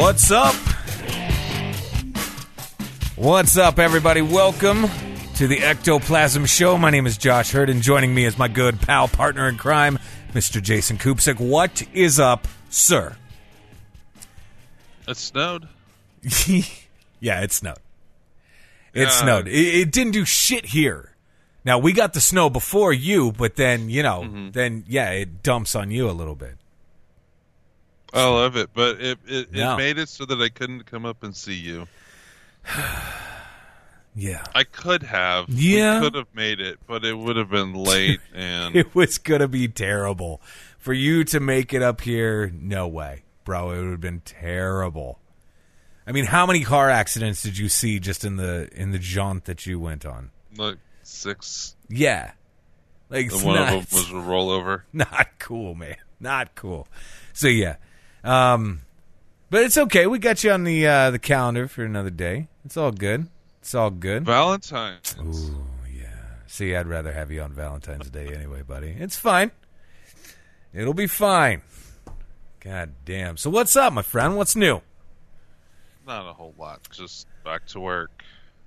What's up? What's up, everybody? Welcome to the Ectoplasm Show. My name is Josh Heard, and joining me is my good pal, partner in crime, Mr. Jason Kupsik. What is up, sir? It snowed. yeah, it snowed. It Yeah. snowed. It, it didn't do shit here. Now we got the snow before you, but then you know, Mm-hmm. then yeah, it dumps on you a little bit. I love it, but it it, Yeah. it made it so that I couldn't come up and see you. Yeah, I could have. Yeah. We could have made it, but it would have been late and it was gonna be terrible for you to make it up here. No way, bro. It would have been terrible. I mean, how many car accidents did you see just in the in the jaunt that you went on? like six. Yeah, like one not, of them was a rollover. not cool, man. Not cool. So yeah, um, but it's okay. We got you on the uh, the calendar for another day. It's all good. It's all good. Valentine's. Ooh, yeah. See, I'd rather have you on Valentine's Day anyway, buddy. It's fine. It'll be fine. God damn. So what's up, my friend? What's new? Not a whole lot. Just back to work.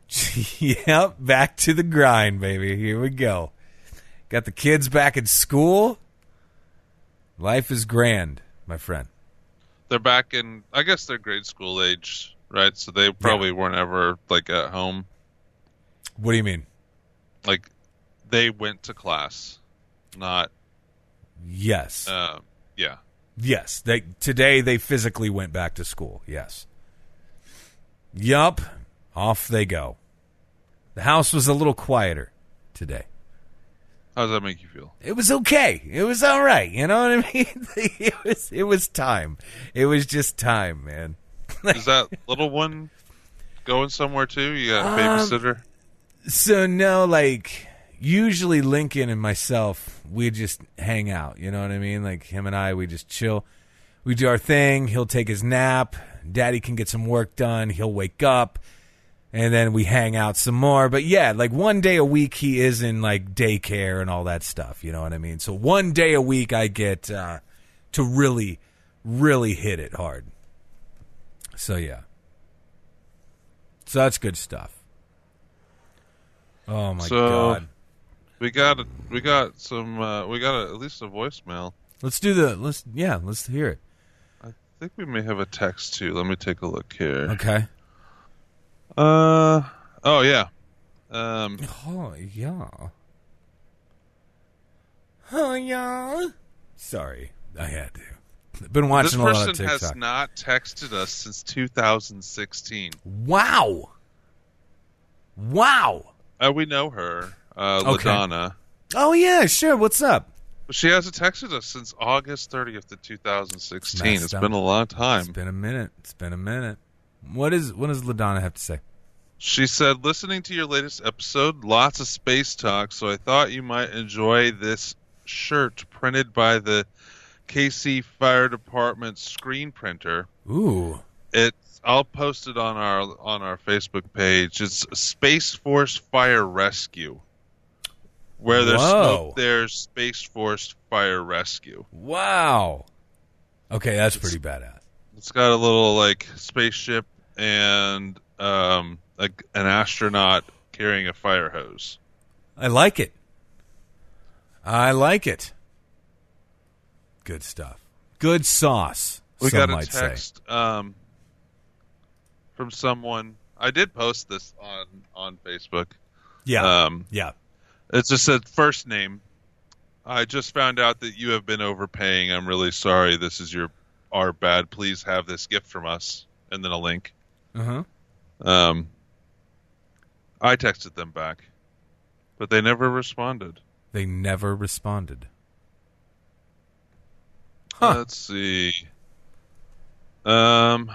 yep, back to the grind, baby. Here we go. Got the kids back in school. Life is grand, my friend. They're back in. I guess they're grade school age, right? So they probably weren't ever like at home. What do you mean? Like they went to class, not. Yes. Uh, yeah. Yes, they today they physically went back to school. Yes. Yup, off they go. The house was a little quieter today. How does that make you feel? It was okay. It was all right. You know what I mean? It was it was time. It was just time, man. Is that little one going somewhere too? You got a Um, babysitter? So no, like usually Lincoln and myself, we just hang out. You know what I mean? Like him and I, we just chill. We do our thing. He'll take his nap. Daddy can get some work done. He'll wake up, and then we hang out some more. But yeah, like one day a week, he is in like daycare and all that stuff. You know what I mean? So one day a week, I get uh, to really, really hit it hard. So yeah, so that's good stuff. Oh my So- god. We got we got some uh, we got a, at least a voicemail. Let's do the let's yeah, let's hear it. I think we may have a text too. Let me take a look here. Okay. Uh oh yeah. Um Oh yeah. Oh yeah. Sorry, I had to. Been watching a lot of TikTok. This person has not texted us since 2016. wow. Wow. Uh, we know her, uh, Okay. Ladonna. Oh yeah, sure. What's up? She hasn't texted us since August 30th of 2016. Messed It's up. been a long time. It's been a minute. It's been a minute. What is what does Ladonna have to say? She said, listening to your latest episode, lots of space talk, so I thought you might enjoy this shirt printed by the KC Fire Department screen printer. Ooh. It's I'll post it on our on our Facebook page. It's Space Force Fire Rescue. Where there's Whoa. smoke, there's Space Force Fire Rescue. Wow. Okay, that's pretty badass. It's got a little like spaceship and um, a, an astronaut carrying a fire hose. I like it. I like it. Good stuff. Good sauce. We got a text um, from someone. I did post this on on Facebook. Yeah. Um, yeah. it just said first name. I just found out that you have been overpaying. I'm really sorry. This is your our bad. Please have this gift from us, and then a link. Uh huh. Um, I texted them back, but they never responded. They never responded. Huh. Let's see. Um,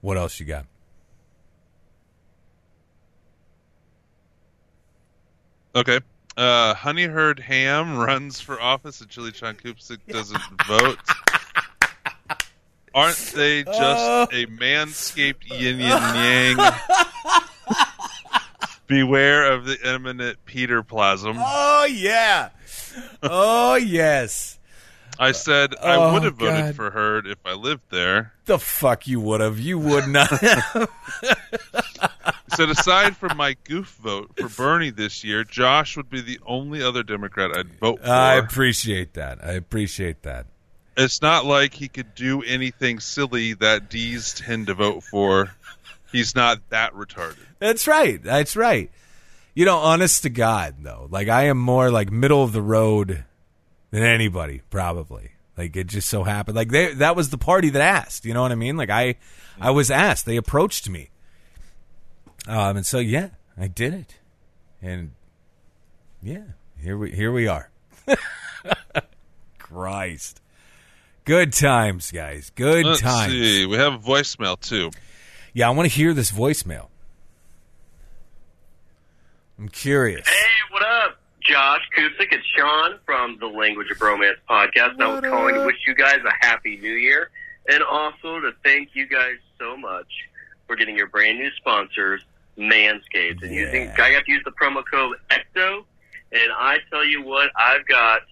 What else you got? okay. Uh, Honey Heard Ham runs for office and Chili Chan Kupsik doesn't vote. Aren't they just a manscaped yin and yang? Beware of the imminent Peter plasm. Oh yeah. Oh yes. I said I Oh, would have voted God. for her if I lived there. The fuck you would have. You would not. have. Said aside from my goof vote for Bernie this year, Josh would be the only other Democrat I'd vote for. I appreciate that. I appreciate that. it's not like he could do anything silly that D's tend to vote for. He's not that retarded. That's right. That's right. You know, honest to God, though, like I am more like middle of the road than anybody, probably. Like it just so happened. Like they, that was the party that asked. You know what I mean? Like I, I was asked. They approached me, um, and so yeah, I did it, and yeah, here we here we are. Christ, good times, guys. Good times. Let's times. see. We have a voicemail too. Yeah, I want to hear this voicemail. I'm curious. Hey, what up? Josh Kupsik, it's Sean from the Language of Bromance podcast. And I was What calling to wish you guys a happy new year and also to thank you guys so much for getting your brand new sponsors, Manscaped. And using Yeah. I got to use the promo code ECTO. And I tell you what, I've got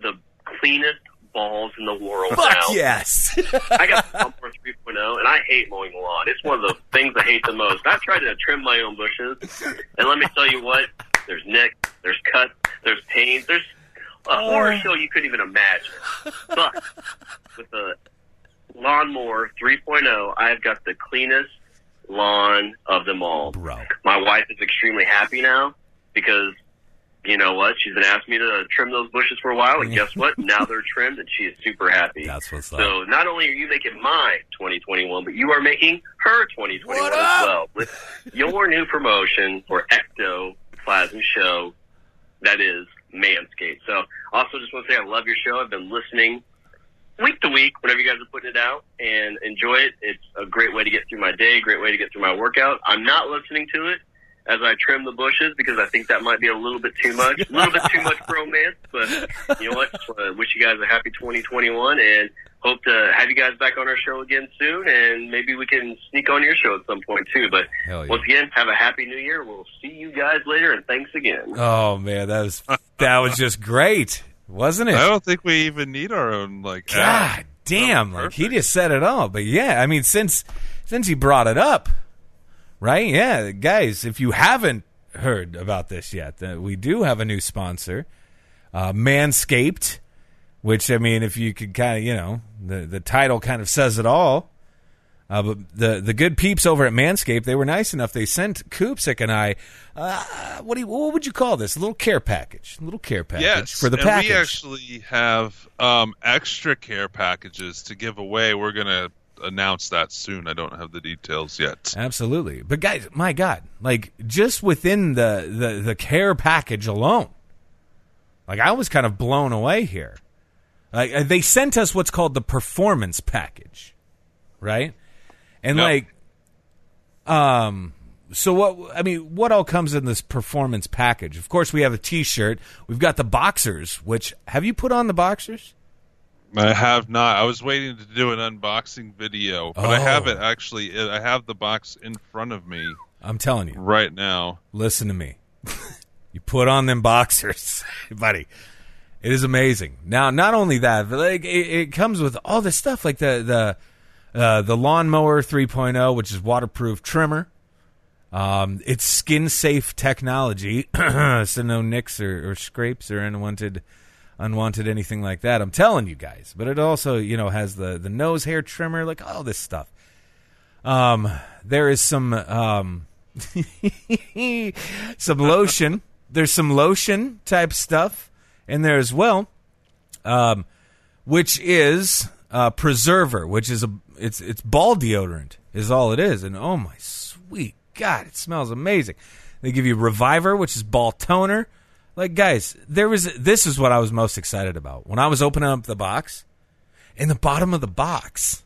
the cleanest balls in the world Fuck now. yes. I got the Bumper 3.0, and I hate mowing the lawn. It's one of the things I hate the most. I've tried to trim my own bushes, and let me tell you what: there's nick, there's cuts, there's pains, there's a horror oh. show you couldn't even imagine. But with the lawnmower 3.0, I've got the cleanest lawn of them all. Bro. My wife is extremely happy now because you know what? She's been asking me to trim those bushes for a while, and guess what? Now they're trimmed, and she is super happy. That's what's up. So not only are you making my 2021, but you are making her 2021 What as well with your new promotion for Show. That is Manscaped. So also just want to say I love your show. I've been listening week to week whenever you guys are putting it out and enjoy it. It's a great way to get through my day, great way to get through my workout. I'm not listening to it as I trim the bushes because I think that might be a little bit too much, a little bit too much romance. But you know what? To wish you guys a happy 2021 and hope to have you guys back on our show again soon. And maybe we can sneak on your show at some point too. But yeah. once again, have a happy new year. We'll see you guys later and thanks again. Oh man, that was that was just great, wasn't it? I don't think we even need our own like. God app. damn, like he just said it all. But yeah, I mean, since since he brought it up, right? Yeah, guys, if you haven't heard about this yet, uh, we do have a new sponsor, uh, Manscaped. Which I mean, if you could kind of, you know, the the title kind of says it all. Uh, but the the good peeps over at Manscaped, they were nice enough. They sent Koopsik and I, uh, what do you, what would you call this? A little care package, a little care package Yes, for the and package. we actually have um, extra care packages to give away. We're gonna announce that soon. I don't have the details yet. Absolutely. But guys, my God, like just within the, the, the care package alone, like I was kind of blown away here. Like uh, they sent us what's called the performance package, right? And like, um, so what? I mean, what all comes in this performance package? Of course, we have a T-shirt. We've got the boxers. Which have you put on the boxers? I have not. I was waiting to do an unboxing video, but I have Oh. it actually. I have the box in front of me I'm telling you. right now. listen to me. you put on them boxers, buddy. It is amazing. Now, not only that, but like it, it comes with all this stuff, like the the uh, the lawnmower 3.0, which is waterproof trimmer. Um, it's skin safe technology, so no nicks or, or scrapes or unwanted unwanted anything like that. I'm telling you guys. But it also, you know, has the the nose hair trimmer, like all this stuff. Um, there is some um, some lotion. There's some lotion type stuff in there as well, um, which is uh, preserver, which is a it's it's ball deodorant is all it is, and oh my sweet God, it smells amazing. They give you reviver, which is ball toner, Like, guys, there was this is what I was most excited about when I was opening up the box. In the bottom of the box,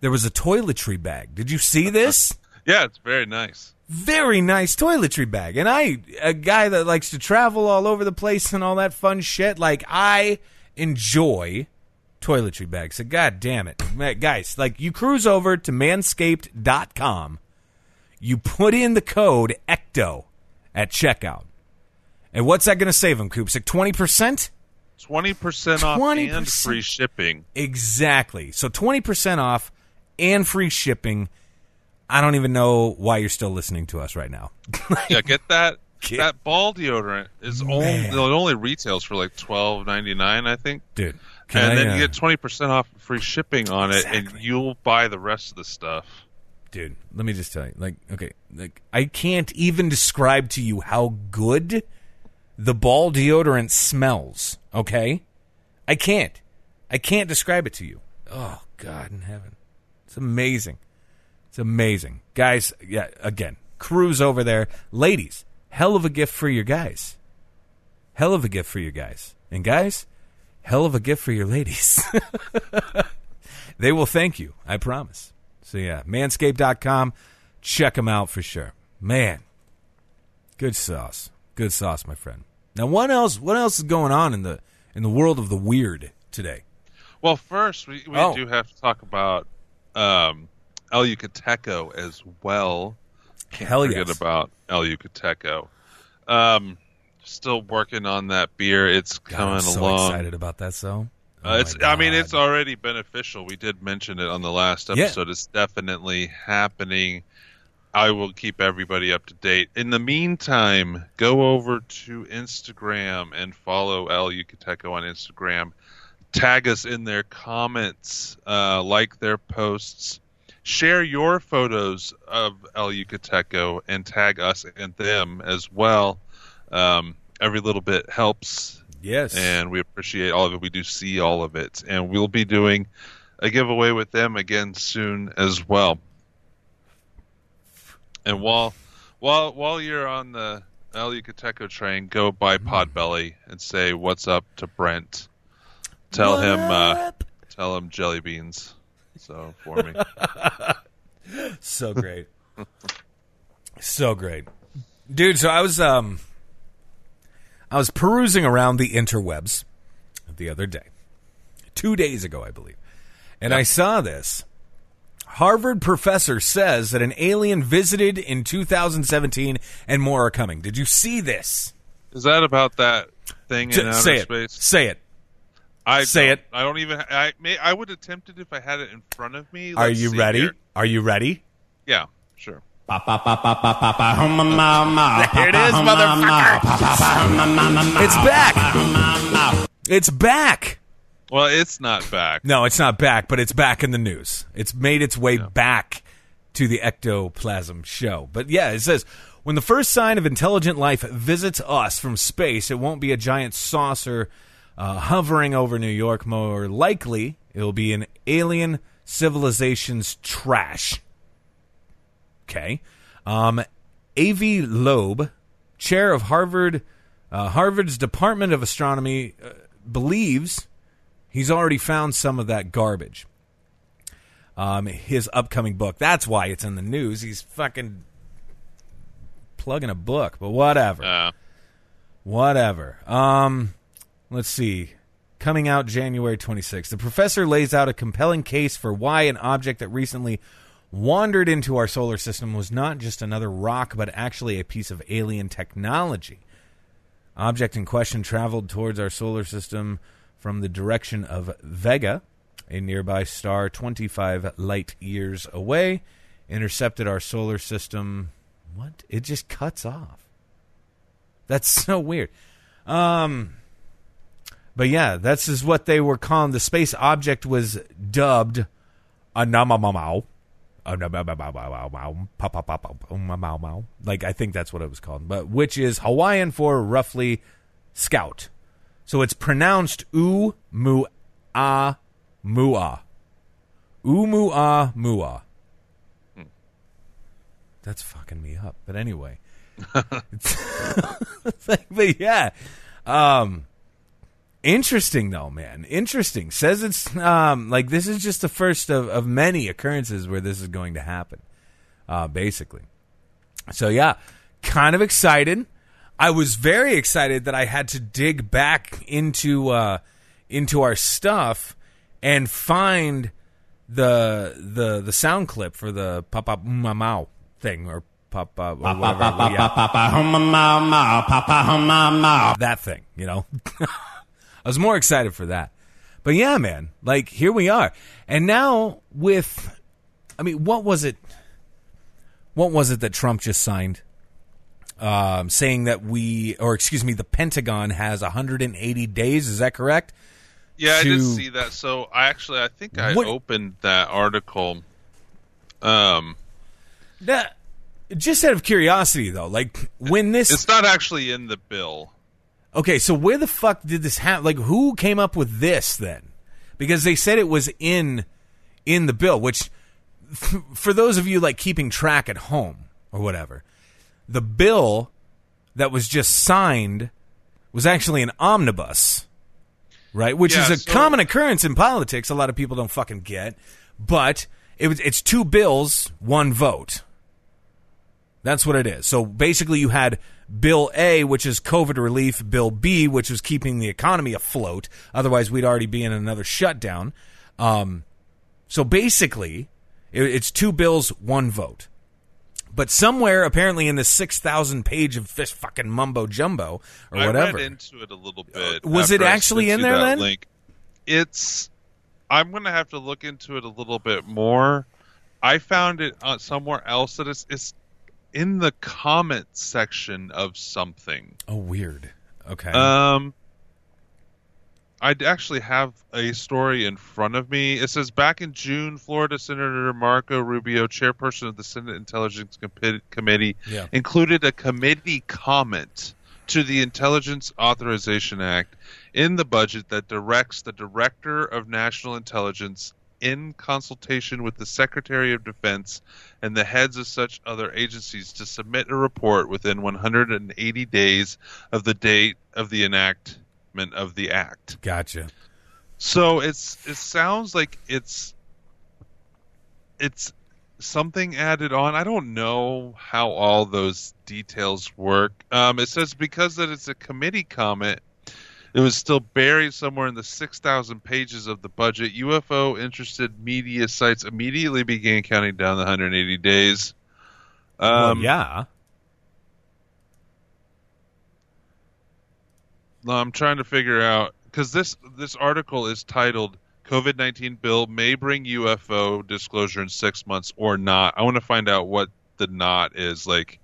there was a toiletry bag. Did you see this? Yeah, it's very nice. Very nice toiletry bag. And I, a guy that likes to travel all over the place and all that fun shit, like I enjoy toiletry bags. So god damn it. Guys, like you cruise over to manscaped.com, you put in the code ECTO at checkout. And what's that going to save them, Coops? Like 20%? Twenty percent off 20%. and free shipping. Exactly. So 20% off and free shipping. I don't even know why you're still listening to us right now. Yeah, get that. Get- that ball deodorant is only it only retails for like twelve ninety nine, I think. Dude. And I, then uh, you get twenty percent off free shipping on it, and you'll buy the rest of the stuff. dude let me just tell you like okay like i can't even describe to you how good the ball deodorant smells okay i can't i can't describe it to you oh god in heaven it's amazing it's amazing guys yeah again cruise over there ladies hell of a gift for your guys hell of a gift for your guys and guys hell of a gift for your ladies they will thank you i promise so yeah, manscaped.com. Check them out for sure. Man, good sauce. Good sauce, my friend. Now, what else? What else is going on in the in the world of the weird today? Well, first we, we Oh. do have to talk about um, El Yucateco as well. Can't Hell forget yes. about El Yucateco. Um, still working on that beer. It's God, coming I'm so along. excited about that. So, Uh, Oh it's. I mean, it's already beneficial. We did mention it on the last Yeah. episode. It's definitely happening. I will keep everybody up to date. In the meantime, go over to Instagram and follow El Yucateco on Instagram. Tag us in their comments, uh, like their posts, share your photos of El Yucateco, and tag us and them as well. Um, every little bit helps yes, and we appreciate all of it. We do see all of it, and we'll be doing a giveaway with them again soon as well. And while while while you're on the El Yucateco train, go by Podbelly and say what's up to Brent. Tell him uh, tell him jelly beans. So for me, so great, so great, dude. So I was um, I was perusing around the interwebs the other day, two days ago, I believe, and I saw this. Harvard professor says that an alien visited in 2017 and more are coming. Did you see this? is that about that thing in outer say it. space? Say it. I say don't- it. I don't even. I may. I would attempt it if I had it in front of me. Are Let's you see ready? here. Are you ready? Yeah, sure. There it is, motherfucker. It's back. It's back. Well, it's not back. No, it's not back, but it's back in the news. It's made its way back to the ectoplasm show. But yeah, it says when the first sign of intelligent life visits us from space, it won't be a giant saucer uh, hovering over New York. More likely, it'll be an alien civilization's trash. Okay. Um, Avi Loeb, chair of Harvard, uh, Harvard's Department of Astronomy, uh, believes he's already found some of that garbage. Um, his upcoming book. That's why it's in the news. He's fucking plugging a book, but whatever. Uh, Whatever. Um, let's see. Coming out January 26th. The professor lays out a compelling case for why an object that recently wandered into our solar system was not just another rock, but actually a piece of alien technology. Object in question traveled towards our solar system from the direction of Vega, a nearby star 25 light years away, intercepted our solar system. What? It just cuts off. That's so weird. Um, but yeah, this is what they were calling the space object was dubbed a namamamau. Like I think that's what it was called, but which is Hawaiian for roughly scout. So it's pronounced u mu a mua. U mu a mua. That's fucking me up. But anyway, but yeah, um, interesting though, man. Interesting. Says it's um like this is just the first of of many occurrences where this is going to happen. Uh, basically. So yeah, kind of excited. I was very excited that I had to dig back into uh, into our stuff and find the the the sound clip for the pop up mamau thing or up or whatever. yeah, that thing, you know. I was more excited for that. But yeah, man, like here we are. And now with I mean, what was it what was it that Trump just signed? Um, saying that we, or excuse me, the Pentagon has 180 days. Is that correct? Yeah, I did to- see that. So I actually, I think I What- opened that article. Um, That, just out of curiosity, though, like when this, it's not actually in the bill. Okay, so where the fuck did this happen? Like, who came up with this then? Because they said it was in in the bill, which for those of you like keeping track at home or whatever, the bill that was just signed was actually an omnibus, right? Which Yeah, is a so- common occurrence in politics. A lot of people don't fucking get, but it was it's two bills, one vote. That's what it is. So basically, you had Bill A, which is COVID relief, Bill B, which was keeping the economy afloat. Otherwise, we'd already be in another shutdown. Um, so basically, it, it's two bills, one vote. But somewhere, apparently, in the six thousand page of this fucking mumbo jumbo or I whatever, read into it a little bit. Was it actually in there then? Link. It's. I'm gonna have to look into it a little bit more. I found it uh, somewhere else that it's, it's in the comment section of something. oh weird. Okay, Um, I actually have a story in front of me. It says back in June, Florida Senator Marco Rubio, chairperson of the Senate Intelligence Com- Committee, Yeah. included a committee comment to the Intelligence Authorization Act in the budget that directs the Director of National Intelligence in consultation with the Secretary of Defense and the heads of such other agencies to submit a report within 180 days of the date of the enactment of the act. gotcha. So it's it sounds like it's it's something added on. I don't know how all those details work. Um, it says because that it's a committee comment, it was still buried somewhere in the six thousand pages of the budget. UFO interested media sites immediately began counting down the 180 days. Um, well, yeah. No, I'm trying to figure out because this this article is titled "COVID nineteen bill may bring UFO disclosure in six months or not." I want to find out what the not is like.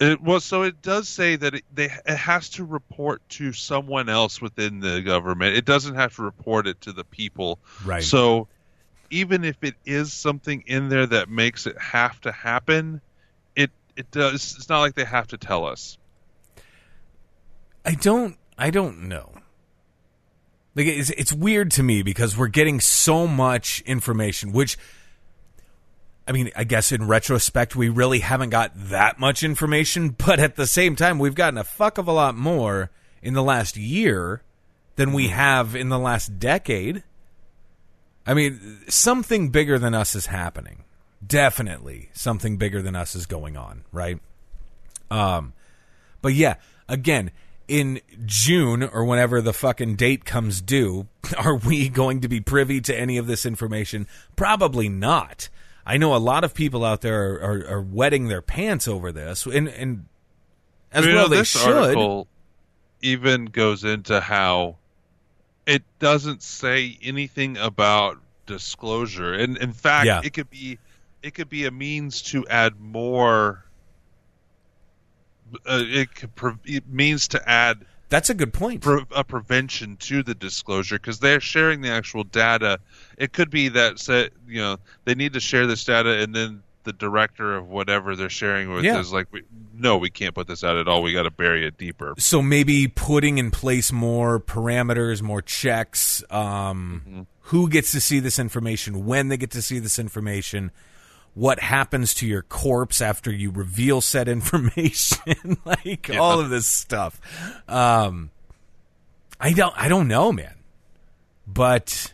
It well, so it does say that it, they it has to report to someone else within the government. It doesn't have to report it to the people. Right. So even if it is something in there that makes it have to happen, it it does. It's not like they have to tell us. I don't I don't know. Like it's it's weird to me because we're getting so much information which I mean, I guess in retrospect we really haven't got that much information, but at the same time we've gotten a fuck of a lot more in the last year than we have in the last decade. I mean, something bigger than us is happening. Definitely something bigger than us is going on, right? Um but yeah, again, in June or whenever the fucking date comes due, are we going to be privy to any of this information? Probably not. I know a lot of people out there are, are, are wetting their pants over this, and, and as You well know, they this should. article even goes into how it doesn't say anything about disclosure, and in fact, Yeah. it could be it could be a means to add more. Uh, it could it means to add That's a good point. pre- a prevention to the disclosure because they're sharing the actual data. It could be that say, you know they need to share this data, and then the director of whatever they're sharing with Yeah. is like, we, no, we can't put this out at all. We got to bury it deeper. so maybe putting in place more parameters, more checks. Um, Mm-hmm. Who gets to see this information? When they get to see this information? What happens to your corpse after you reveal said information, like Yeah. all of this stuff. Um, I don't, I don't know, man, but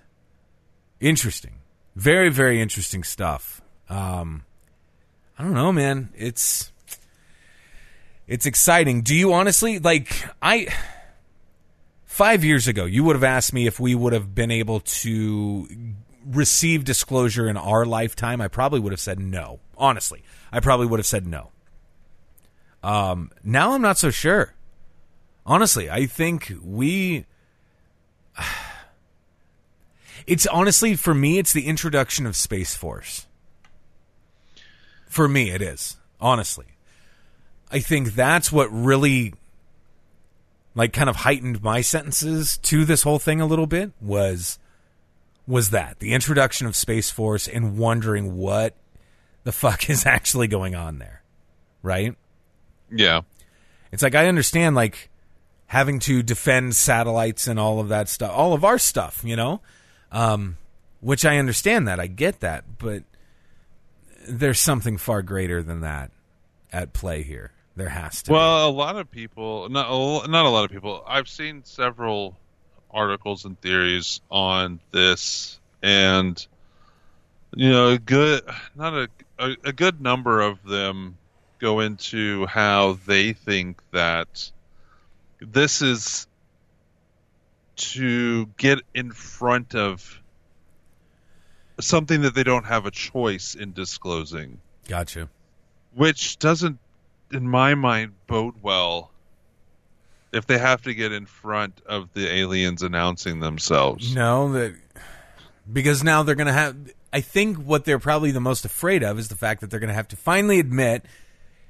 interesting, very, very interesting stuff. Um, I don't know, man. It's it's exciting. Do you honestly like I five years ago, you would have asked me if we would have been able to receive disclosure in our lifetime. I probably would have said no. Honestly, I probably would have said no. Um, now I'm not so sure. Honestly, I think we. It's honestly for me, it's the introduction of Space Force. For me, it is honestly. I think that's what really like kind of heightened my sentences to this whole thing a little bit was was that the introduction of Space Force and wondering what the fuck is actually going on there. Right? Yeah. It's like I understand like having to defend satellites and all of that stuff, all of our stuff, you know? Um which I understand that. I get that, but there's something far greater than that at play here. There has to be. Well, a lot of people, not a- not a lot of people. I've seen several articles and theories on this, and you know, a good not a a, a good number of them go into how they think that this is to get in front of something that they don't have a choice in disclosing Gotcha. which doesn't, in my mind, bode well if they have to get in front of the aliens announcing themselves. No, that because now they're going to have. I think what they're probably the most afraid of is the fact that they're going to have to finally admit,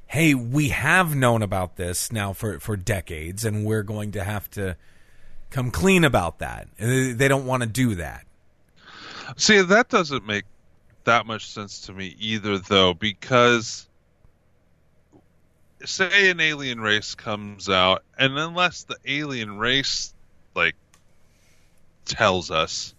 "Hey, we have known about this now for for decades, and we're going to have to come clean about that." And They they don't want to do that. See, that doesn't make that much sense to me either, though, because say an alien race comes out, and unless the alien race, like, tells us,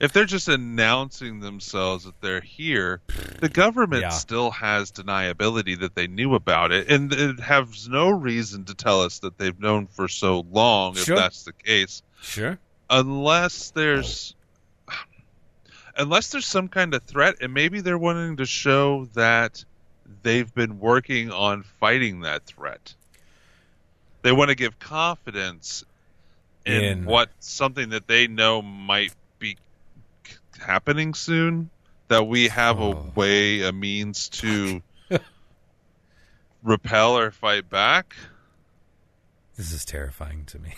if they're just announcing themselves that they're here, the government Yeah. still has deniability that they knew about it, and it has no reason to tell us that they've known for so long Sure. if that's the case Sure. unless oh. there's unless there's some kind of threat and maybe they're wanting to show that they've been working on fighting that threat they want to give confidence in, In- what something that they know might be happening soon that we have a Oh. way a means to repel or fight back This is terrifying to me.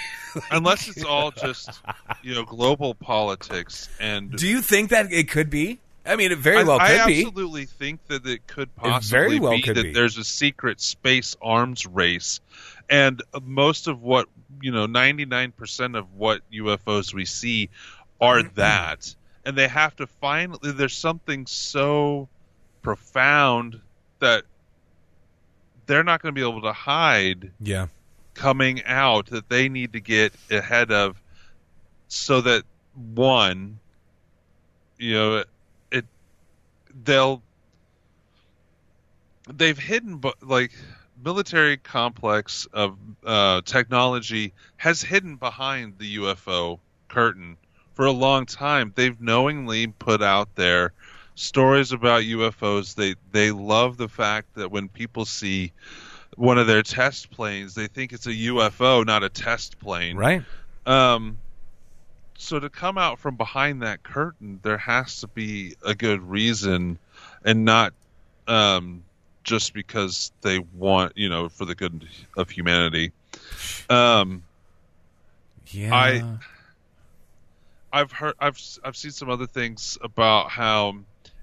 unless it's all just you know global politics and do you think that it could be? I mean, it very well I, could I be. absolutely think that it could very possibly well be could that be. there's a secret space arms race, and most of what you know, 99% of what UFOs we see are mm-hmm. that, and they have to find there's something so profound that they're not going to be able to hide Yeah. coming out that they need to get ahead of so that one you know it they'll they've hidden like military complex of uh, technology has hidden behind the UFO curtain for a long time. They've knowingly put out there stories about UFOs they they love the fact that when people see one of their test planes they think it's a UFO not a test plane. Right. um, so to come out from behind that curtain, there has to be a good reason, and not um, just because they want, you know, for the good of humanity. Um, Yeah. I- I've heard, I've, I've seen some other things about how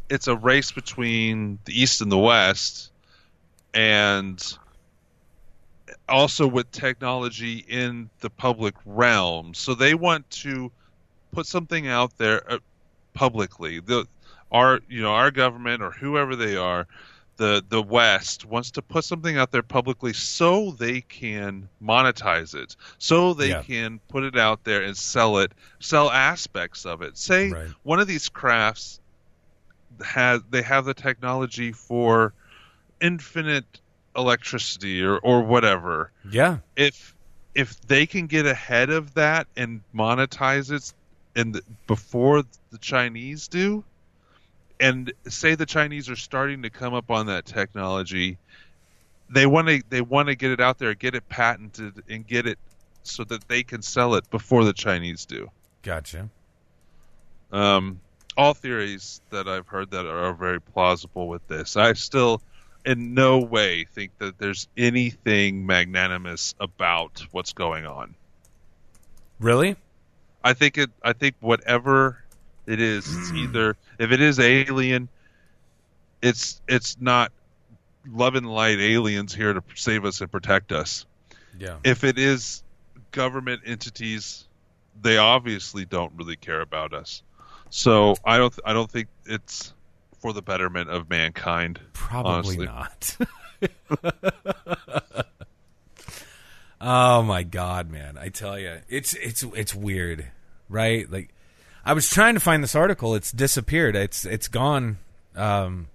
it's a race between the East and the West, and also with technology in the public realm. So they want to put something out there uh, publicly. The our you know our government or whoever they are, the the West wants to put something out there publicly so they can monetize it, so they Yeah. can put it out there and sell it, sell aspects of it. Say Right. one of these crafts has they have the technology for infinite electricity or or whatever. Yeah. If if they can get ahead of that and monetize it and before the Chinese do, and say the Chinese are starting to come up on that technology, they want to they want to get it out there, get it patented, and get it so that they can sell it before the Chinese do. Gotcha. Um, all theories that I've heard that are very plausible with this. I still, in no way, think that there's anything magnanimous about what's going on. Really? I think it. I think whatever it is, it's hmm. either if it is alien, it's it's not love and light aliens here to save us and protect us. Yeah. If it is government entities, they obviously don't really care about us. So I don't. I don't think it's for the betterment of mankind. Probably honestly. not. oh my god, man! I tell you, it's it's it's weird, right? Like, I was trying to find this article. It's disappeared. It's it's gone. Um,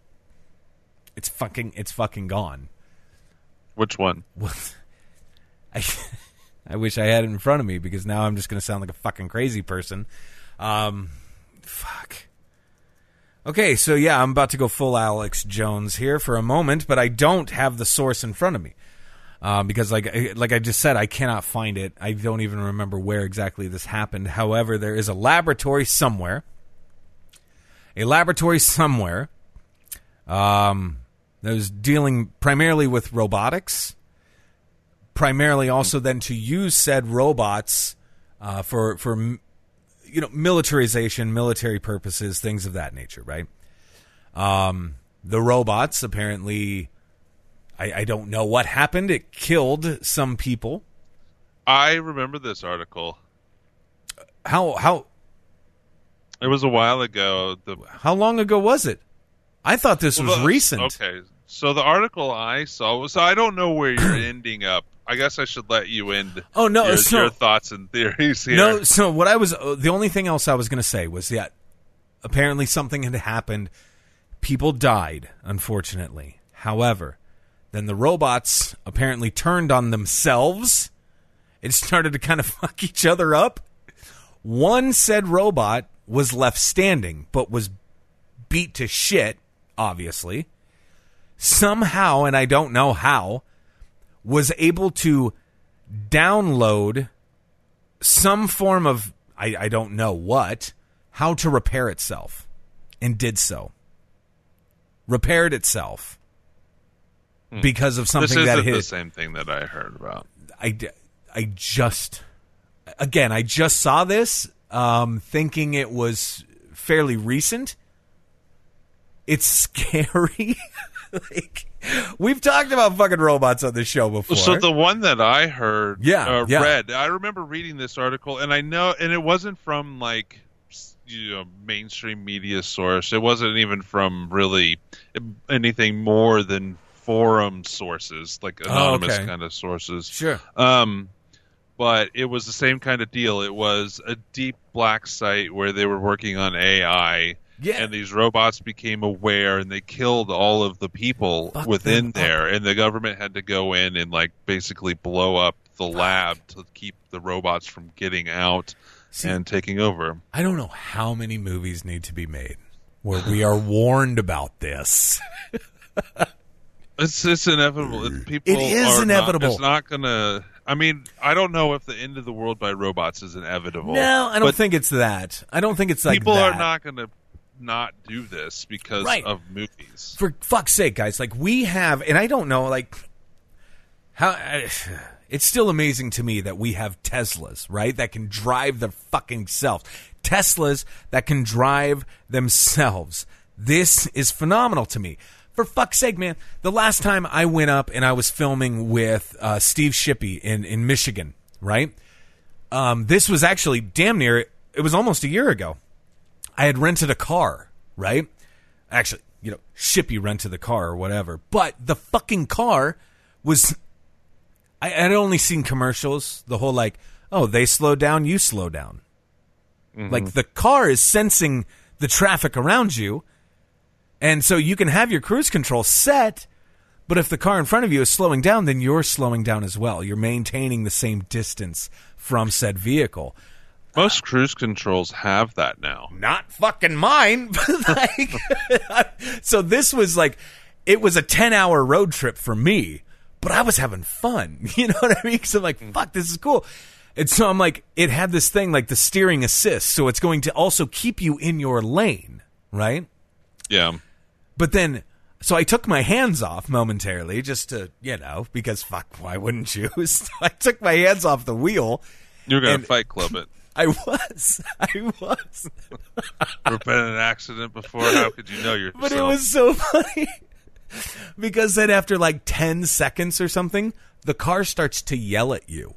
it's fucking it's fucking gone. Which one? What? I I wish I had it in front of me because now I'm just going to sound like a fucking crazy person. Um, fuck. Okay, so yeah, I'm about to go full Alex Jones here for a moment, but I don't have the source in front of me. Um, because like I- like I just said, I cannot find it. I don't even remember where exactly this happened. However, there is a laboratory somewhere, a laboratory somewhere, um, that was dealing primarily with robotics, primarily also then to use said robots uh, for for you know militarization, military purposes, things of that nature, right? Um, the robots apparently, I, I don't know what happened. It killed some people. I remember this article. How how It was a while ago. The how long ago was it? I thought this was Well, recent. Okay, so the article I saw was. So I don't know where you're ending up. I guess I should let you end. Oh, no, your, so- your thoughts and theories here. No, so what I was uh, the only thing else I was going to say was that apparently something had happened. People died, unfortunately. However, then the robots apparently turned on themselves. It started to kind of fuck each other up. One said robot was left standing, but was beat to shit, obviously. Somehow, and I don't know how, was able to download some form of I, I don't know what how to repair itself and did so repaired itself because of this something isn't that the same thing that I heard about. I, I just again I just saw this um, thinking it was fairly recent it's scary like we've talked about fucking robots on this show before So the one that I heard, Yeah, uh, yeah. read, I remember reading this article, and I know, and it wasn't from like you know mainstream media source. It wasn't even from really anything more than forum sources, like anonymous Oh, okay. kind of sources. sure Um, but it was the same kind of deal. It was a deep black site where they were working on AI. Yeah. And these robots became aware and they killed all of the people Fuck within up. there. And the government had to go in and, like, basically blow up the lab to keep the robots from getting out See- and taking over. I don't know how many movies need to be made where we are warned about this. It's it's inevitable. People It is are not- inevitable. it's not gonna. I mean, I don't know if the end of the world by robots is inevitable. No, I don't think it's that. I don't think it's like people that. are not gonna not do this because Right. of movies. For fuck's sake, guys! Like we have, and I don't know, like how. I, it's still amazing to me that we have Teslas, right? That can drive their fucking selves. Teslas that can drive themselves. This is phenomenal to me. For fuck's sake, man! The last time I went up and I was filming with uh, Steve Shippey in in Michigan, right? Um, this was actually damn near. It was almost a year ago. I had rented a car, right? Actually, you know, Shippy rented the car or whatever. But the fucking car was. I had only seen commercials. The whole like, oh, they slow down, you slow down. Like the car is sensing the traffic around you, And so you can have your cruise control set, but if the car in front of you is slowing down, then you're slowing down as well. You're maintaining the same distance from said vehicle. Most cruise controls have that now. Not fucking mine. but, like, so this was like, it was a 10 hour road trip for me, but I was having fun. You know what I mean? Because I'm like, mm. fuck, this is cool. And so I'm like, it had this thing like the steering assist. So it's going to also keep you in your lane, right? Yeah. But then, so I took my hands off momentarily just to, you know, because fuck, why wouldn't you? So I took my hands off the wheel. You're going to fight club it. I was. I was. Ever been in an accident before? How could you know yourself? But it was so funny because then after like 10 seconds or something, the car starts to yell at you.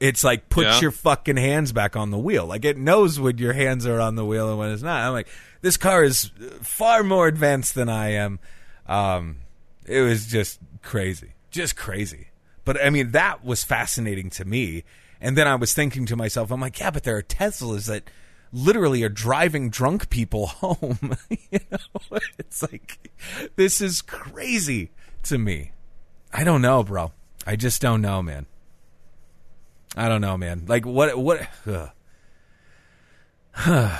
It's like, put Yeah. your fucking hands back on the wheel. Like, it knows when your hands are on the wheel and when it's not. I'm like, this car is far more advanced than I am. Um, it was just crazy. Just crazy. But I mean, that was fascinating to me. And then I was thinking to myself, I'm like, yeah, but there are Teslas that literally are driving drunk people home. you know, it's like, this is crazy to me. I don't know, bro. I just don't know, man. I don't know, man. Like, what, what, ugh.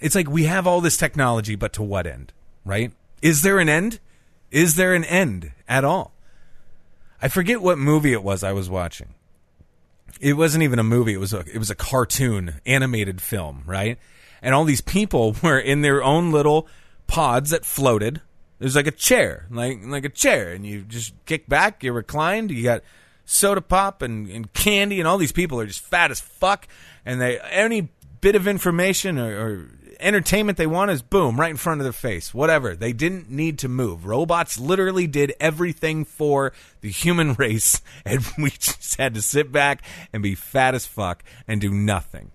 it's like we have all this technology, but to what end, right? Is there an end? Is there an end at all? I forget what movie it was I was watching. It wasn't even a movie. It was a it was a cartoon animated film, right? And all these people were in their own little pods that floated. There's like a chair, like like a chair, and you just kick back, you're reclined, you got soda pop and, and candy, and all these people are just fat as fuck, and they any bit of information or, or entertainment they want is boom right in front of their face. Whatever. They didn't need to move. Robots literally did everything for the human race, and we just had to sit back and be fat as fuck and do nothing.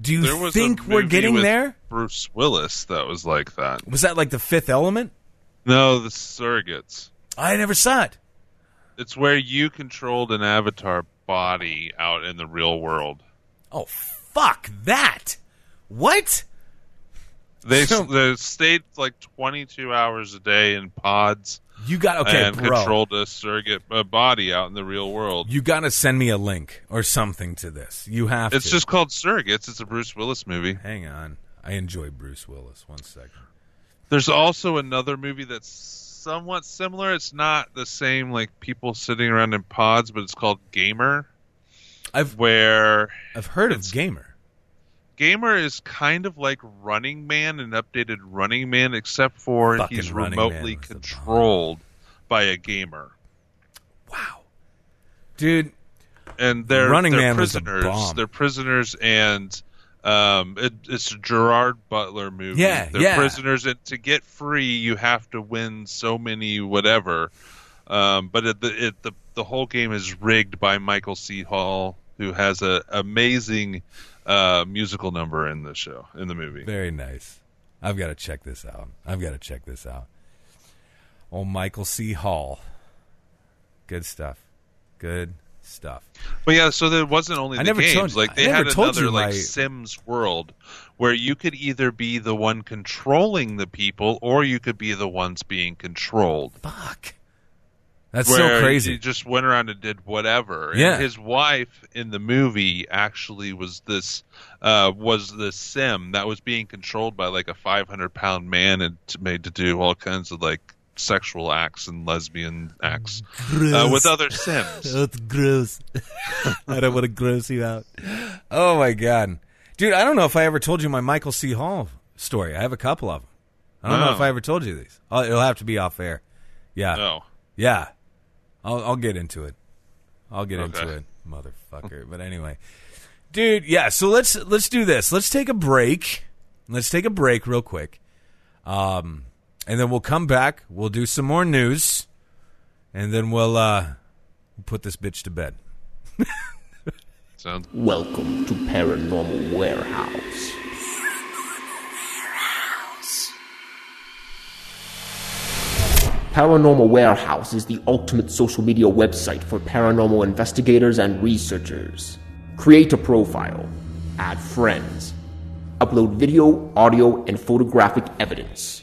Do you think we're getting there? Bruce Willis that was like that. Was that like the fifth element? No, the surrogates. I never saw it. It's where you controlled an avatar body out in the real world. Oh fuck that! What? They So- they stayed like 22 hours a day in pods You got okay, and bro. controlled a surrogate uh, body out in the real world. You got to send me a link or something to this. You have It's to. just called Surrogates. It's a Bruce Willis movie. Hang on. I enjoy Bruce Willis. One second. There's also another movie that's somewhat similar. It's not the same like people sitting around in pods, but it's called Gamer, I've where I've heard of Gamer. Gamer is kind of like Running Man, an updated Running Man, except for Fucking he's remotely controlled by a gamer. Wow, dude. and they're Running they're Man prisoners. They're prisoners, and um, it, it's a Gerard Butler movie. Yeah, they're yeah. prisoners, and to get free, you have to win so many whatever. Um, but it, the it, the the whole game is rigged by Michael C. Hall, who has a amazing uh, musical number in the show in the movie. Very nice. I've got to check this out. I've got to check this out. Oh, Michael C. Hall. Good stuff. Good stuff. But yeah, so there wasn't only I the never games. told- like I they never had another like my- Sims world where you could either be the one controlling the people or you could be the ones being controlled. Fuck. That's so crazy. He just went around and did whatever. And Yeah. his wife in the movie actually was this uh, was the sim that was being controlled by like a 500 pound man and made to do all kinds of like sexual acts and lesbian acts uh, with other sims. That's gross. I don't want to gross you out. Oh my god, dude! I don't know if I ever told you my Michael C. Hall story. I have a couple of them. I don't know Oh. if I ever told you these. I'll, it'll have to be off air. Yeah, Oh, yeah. I'll, I'll get into it. I'll get into it, motherfucker. but anyway, dude, yeah. So let's let's do this. Let's take a break. Let's take a break real quick. Um, and then we'll come back. We'll do some more news, and then we'll uh put this bitch to bed. sounds Welcome to Paranormal Warehouse. Paranormal Warehouse is the ultimate social media website for paranormal investigators and researchers. Create a profile, add friends, upload video, audio, and photographic evidence,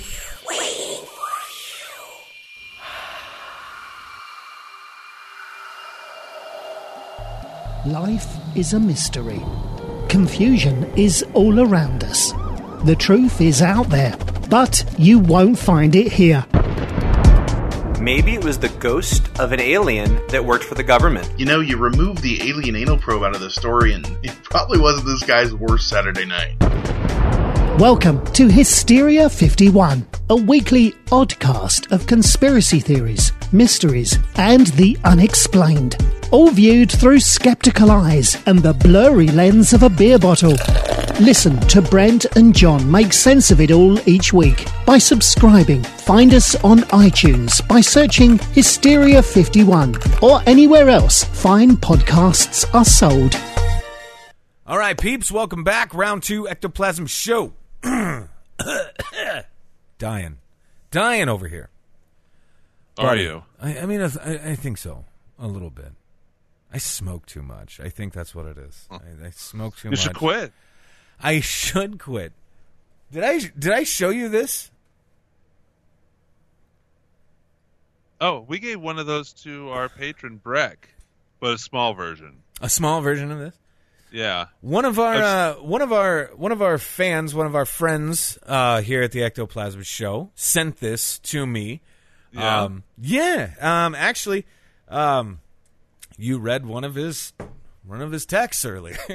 Life is a mystery. Confusion is all around us. The truth is out there, but you won't find it here. Maybe it was the ghost of an alien that worked for the government. You know, you remove the alien anal probe out of the story, and it probably wasn't this guy's worst Saturday night. Welcome to Hysteria 51, a weekly oddcast of conspiracy theories, mysteries, and the unexplained. All viewed through skeptical eyes and the blurry lens of a beer bottle. Listen to Brent and John make sense of it all each week by subscribing. Find us on iTunes by searching Hysteria 51 or anywhere else fine podcasts are sold. All right, peeps, welcome back. Round two Ectoplasm Show. Dying. Dying over here. Are you? I, I mean, I, I think so. A little bit. I smoke too much. I think that's what it is. I, I smoke too You much. should quit. I should quit. Did I did I show you this? Oh, we gave one of those to our patron Breck, but a small version. A small version of this. Yeah. One of our uh, one of our one of our fans, one of our friends uh, here at the Ectoplasm Show sent this to me. Yeah. Um, yeah. Um, actually, um, you read one of his one of his texts earlier.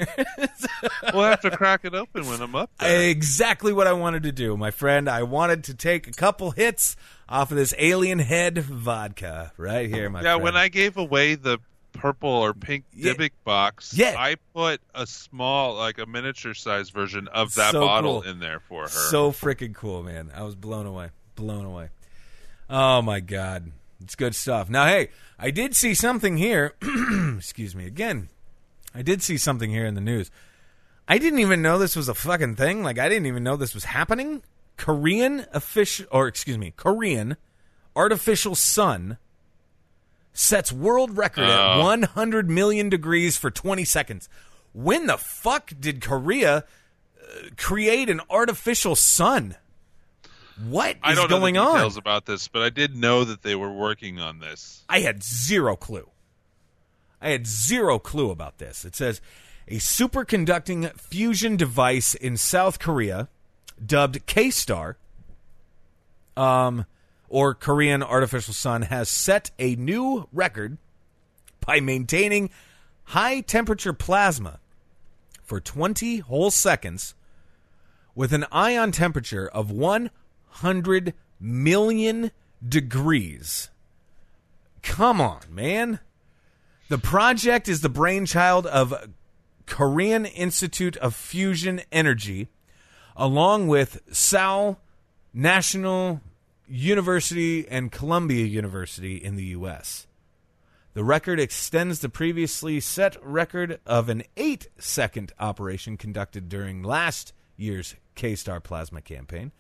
we'll have to crack it open when I'm up there. exactly what I wanted to do, my friend. I wanted to take a couple hits off of this alien head vodka right here, my friend. yeah, friend. when I gave away the purple or pink Yeah. Dybbuk box, Yeah. I put a small, like a miniature size version of that So bottle cool. in there for her. So freaking cool, man. I was blown away. Blown away. Oh my god. It's good stuff. Now hey, I did see something here. Excuse me again. I did see something here in the news. I didn't even know this was a fucking thing. Like I didn't even know this was happening. Korean official or excuse me, Korean artificial sun sets world record at Oh. 100 million degrees for 20 seconds. When the fuck did Korea uh, create an artificial sun? What I don't going know the on? details about this, but I did know that they were working on this. I had zero clue. I had zero clue about this. It says a superconducting fusion device in South Korea, dubbed K Star, um, or Korean artificial sun, has set a new record by maintaining high temperature plasma for 20 whole seconds with an ion temperature of 100 million degrees. Come on, man. The project is the brainchild of Korean Institute of Fusion Energy, along with Seoul National University and Columbia University in the U.S. The record extends the previously set record of an eight second operation conducted during last year's K Star Plasma campaign.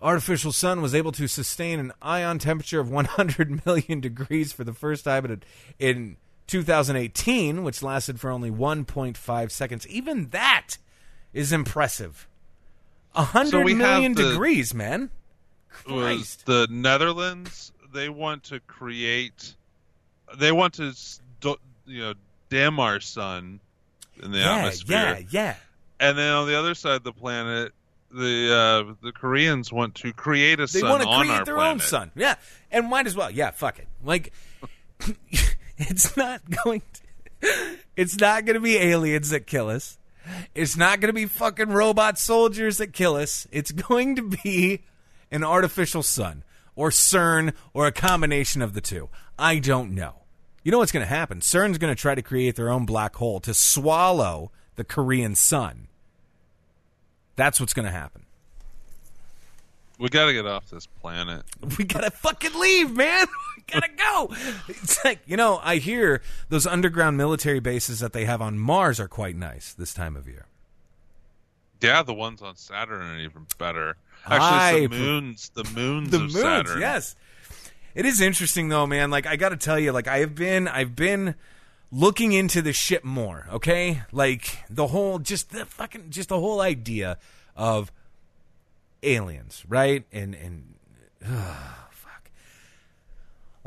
Artificial Sun was able to sustain an ion temperature of 100 million degrees for the first time in, in 2018, which lasted for only 1.5 seconds. Even that is impressive. A So hundred we have million the- degrees, man. Was the Netherlands. They want to create. They want to, you know, dim our sun in the yeah, atmosphere. yeah, yeah. And then on the other side of the planet, the uh, the Koreans want to create a They sun want to on create their planet. own sun. Yeah, and might as well. Yeah, fuck it. Like, it's not going. To, it's not going to be aliens that kill us. It's not going to be fucking robot soldiers that kill us. It's going to be an artificial sun or CERN or a combination of the two. I don't know. You know what's going to happen? CERN's going to try to create their own black hole to swallow the Korean sun. That's what's going to happen. We got to get off this planet. we gotta fucking leave, man. We gotta go. It's like you know, I hear those underground military bases that they have on Mars are quite nice this time of year. Yeah, the ones on Saturn are even better. Actually, the moons, the moons the of moons, Saturn. yes. It is interesting though, man. Like I got to tell you, like I have been, I've been looking into this shit more. Okay, like the whole, just the fucking, just the whole idea of aliens, right? And and fuck.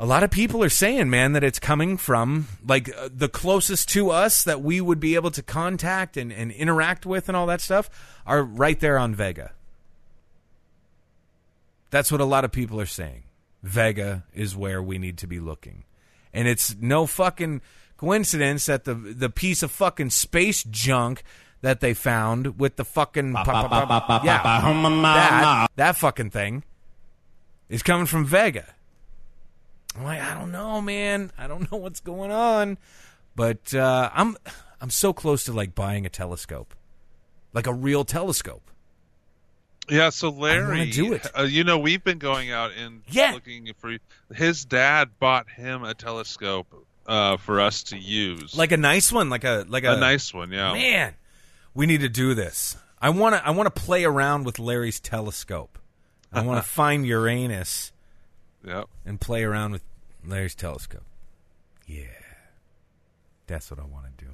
A lot of people are saying, man, that it's coming from like uh, the closest to us that we would be able to contact and, and interact with and all that stuff are right there on Vega. That's what a lot of people are saying. Vega is where we need to be looking. And it's no fucking coincidence that the the piece of fucking space junk that they found with the fucking yeah, that, that fucking thing is coming from Vega. I'm like, I don't know, man. I don't know what's going on, but uh, I'm I'm so close to like buying a telescope, like a real telescope. Yeah, so Larry, do it. Uh, you know, we've been going out and Yeah. looking for. His dad bought him a telescope uh, for us to use, Like a nice one, like a like a, a nice one. Yeah, man. We need to do this. I want to I want to play around with Larry's telescope. I want to find Uranus Yep. and play around with Larry's telescope. Yeah. That's what I want to do.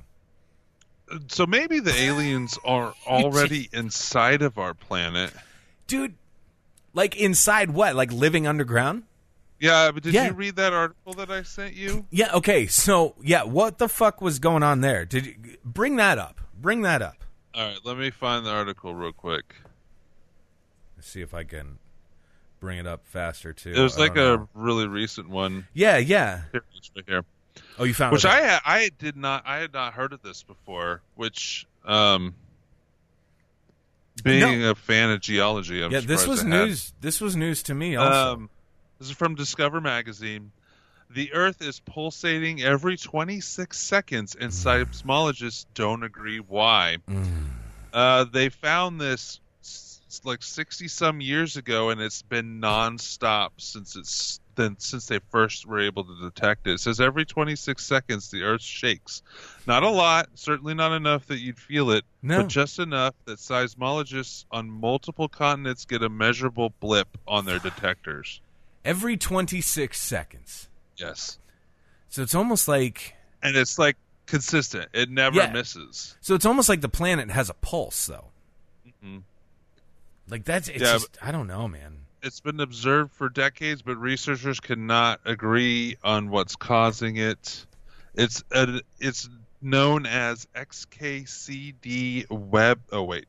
Uh, so maybe the aliens are already inside of our planet. Dude, like inside what? Like living underground? Yeah, but did Yeah. you read that article that I sent you? Yeah, okay. So, yeah, what the fuck was going on there? Did you bring that up? Bring that up. All right, let me find the article real quick. Let's see if I can bring it up faster too. It was like a know. really recent one. Yeah, yeah. Here, right here. Oh, you found which it. I had, I did not I had not heard of this before. Which, um, being a fan of geology, I'm Yeah, this was news. This was news to me also. Um, this is from Discover magazine. The Earth is pulsating every 26 seconds, and seismologists don't agree why. Uh, they found this like 60 some years ago, and it's been nonstop since it's then since they first were able to detect it. It says every 26 seconds the Earth shakes. Not a lot, certainly not enough that you'd feel it, No. but just enough that seismologists on multiple continents get a measurable blip on their detectors. Every 26 seconds. Yes. So it's almost like And it's like consistent. It never Yeah. misses. so it's almost like the planet has a pulse though. Mm-hmm. Like that's it's Yeah, just I don't know, man. It's been observed for decades, but researchers cannot agree on what's causing it. It's a, it's known as XKCD web. Oh wait,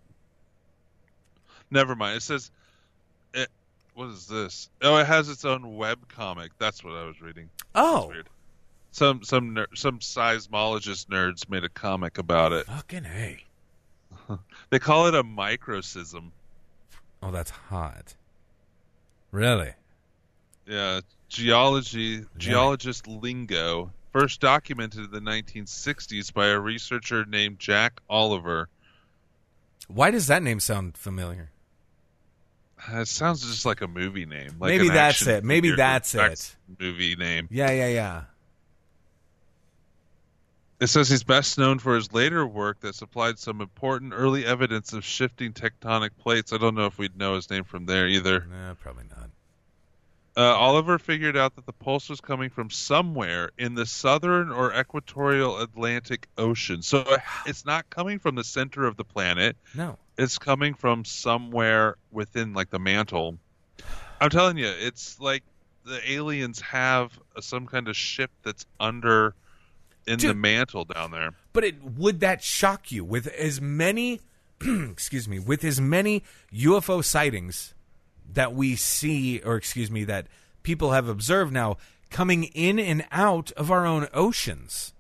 never mind. It says, it, what is this? Oh, it has its own web comic. That's what I was reading. Oh, Weird. Some some ner- some seismologist nerds made a comic about it. fucking hey. They call it a microseism. Oh, that's hot. Really? Yeah, geology geologist lingo first documented in the 1960s by a researcher named Jack Oliver. Why does that name sound familiar? Uh, it sounds just like a movie name. Like Maybe that's it. Maybe that's it. Movie name. Yeah, yeah, yeah. It says he's best known for his later work that supplied some important early evidence of shifting tectonic plates. I don't know if we'd know his name from there either. Nah, probably not. Uh, Oliver figured out that the pulse was coming from somewhere in the southern or equatorial Atlantic Ocean. So uh, it's not coming from the center of the planet. No. It's coming from somewhere within, like the mantle. I'm telling you, it's like the aliens have some kind of ship that's under in the mantle down there. But it would that shock you with as many excuse me, with as many UFO sightings that we see or excuse me that people have observed now coming in and out of our own oceans.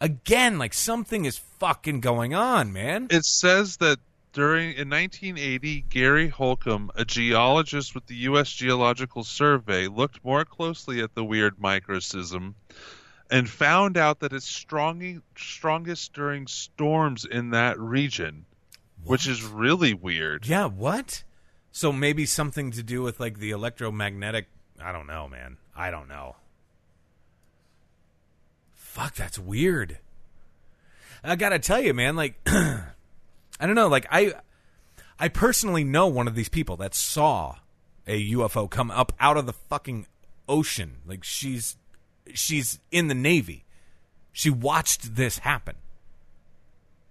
Again, like something is fucking going on, man. It says that during in 1980, Gary Holcomb, a geologist with the U.S. Geological Survey, looked more closely at the weird microseism and found out that it's strong, strongest during storms in that region, which is really weird. Yeah, what? So maybe something to do with like the electromagnetic. I don't know, man. I don't know. Fuck, that's weird. I gotta tell you, man. Like, I don't know. Like, I, I personally know one of these people that saw a UFO come up out of the fucking ocean. Like, she's, she's in the Navy. She watched this happen.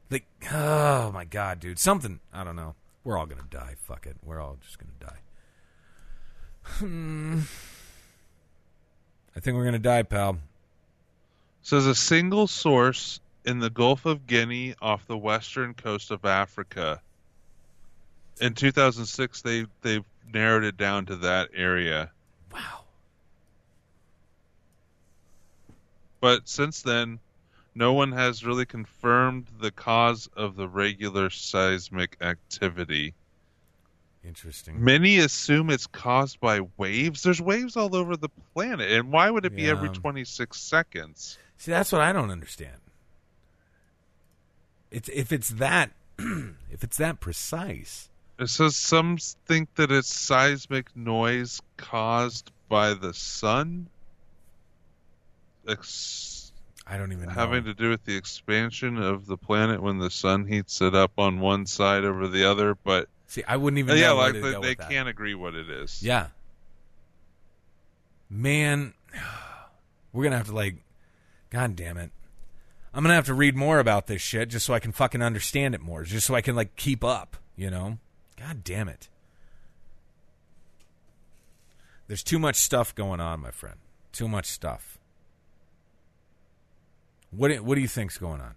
Like, oh my god, dude, something. I don't know. We're all gonna die. Fuck it. We're all just gonna die. Hmm. I think we're gonna die, pal. Says a single source in the Gulf of Guinea off the western coast of Africa. In 2006, they they narrowed it down to that area. Wow. But since then, no one has really confirmed the cause of the regular seismic activity. Interesting. Many assume it's caused by waves. There's waves all over the planet, and why would it be every 26 seconds? See, that's what I don't understand. It's if it's that if it's that precise. It says some think that it's seismic noise caused by the sun, ex- I don't even know. having to do with the expansion of the planet when the sun heats it up on one side over the other. But See, I wouldn't even yeah, know like they, they can't agree what it is. Yeah. Man, we're gonna have to like, god damn it, I'm gonna have to read more about this shit just so I can fucking understand it more, just so I can like keep up. You know, god damn it. There's too much stuff going on, my friend. Too much stuff. What do, what do you think's going on?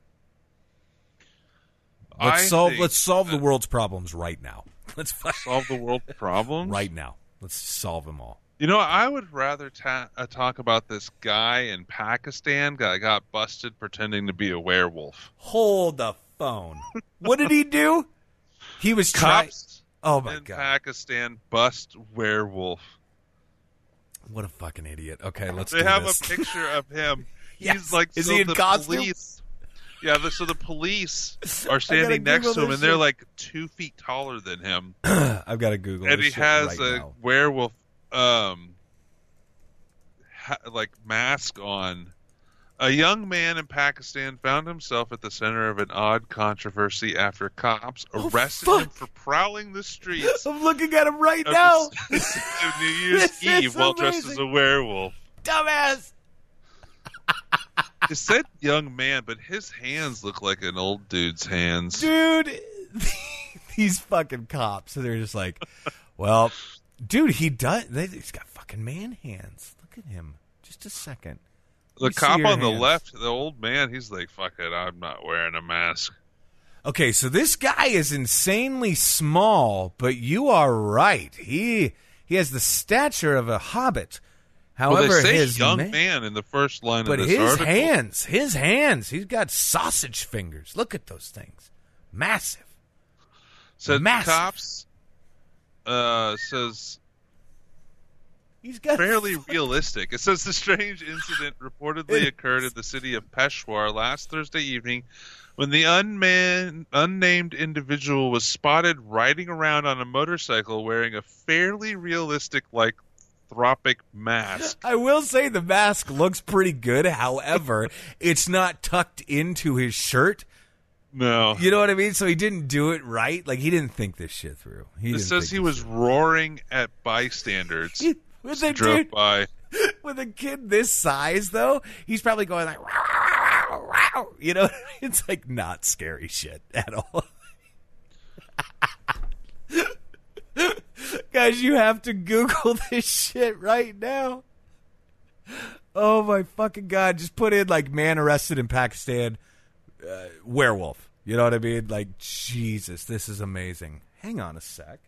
Let's I solve let's solve the world's problems right now. Let's fu- solve the world problems right now. Let's solve them all. You know, I would rather ta- uh, talk about this guy in Pakistan that got busted pretending to be a werewolf. Hold the phone. What did he do? He was trying. Cops Oh my in god! Pakistan bust werewolf. What a fucking idiot. Okay, let's. They have this. a picture of him. Yes. He's like, Is so he in the costume? Police, yeah, the, so the police are standing next Google to him, and they're shit. like two feet taller than him, I've got to Google. and he has right a now. werewolf, um, ha- like mask on. A young man in Pakistan found himself at the center of an odd controversy after cops arrested him Oh, fuck. for prowling the streets I'm looking at him right now. the city of New Year's Eve while dressed as a werewolf. Dumbass. It said young man, but his hands look like an old dude's hands. Dude, these fucking cops. So they're just like, well, dude, he does. they- He's got fucking man hands. Look at him. Just a second. the cop on the left, the old man, he's like, "Fuck it, I'm not wearing a mask." Okay, so this guy is insanely small, but you are right. He he has the stature of a hobbit. Well, However, they say his young ma- man in the first line but of this article, but his article. hands, his hands, he's got sausage fingers. Look at those things, massive. said massive. cops uh, says He's got fairly realistic. It says the strange incident reportedly occurred in the city of Peshawar last Thursday evening when the unman, unnamed individual was spotted riding around on a motorcycle wearing a fairly realistic mask. I will say the mask looks pretty good. However, it's not tucked into his shirt. No. You know what I mean? So he didn't do it right. Like he didn't think this shit through. He It says he was roaring at bystanders. with a dude, by. with a kid this size though, he's probably going like, "Wow, wow, wow, wow." you know, it's like not scary shit at all. Guys, you have to Google this shit right now. Oh my fucking god! Just put in like man arrested in Pakistan, uh, werewolf. You know what I mean? Like Jesus, this is amazing. Hang on a sec.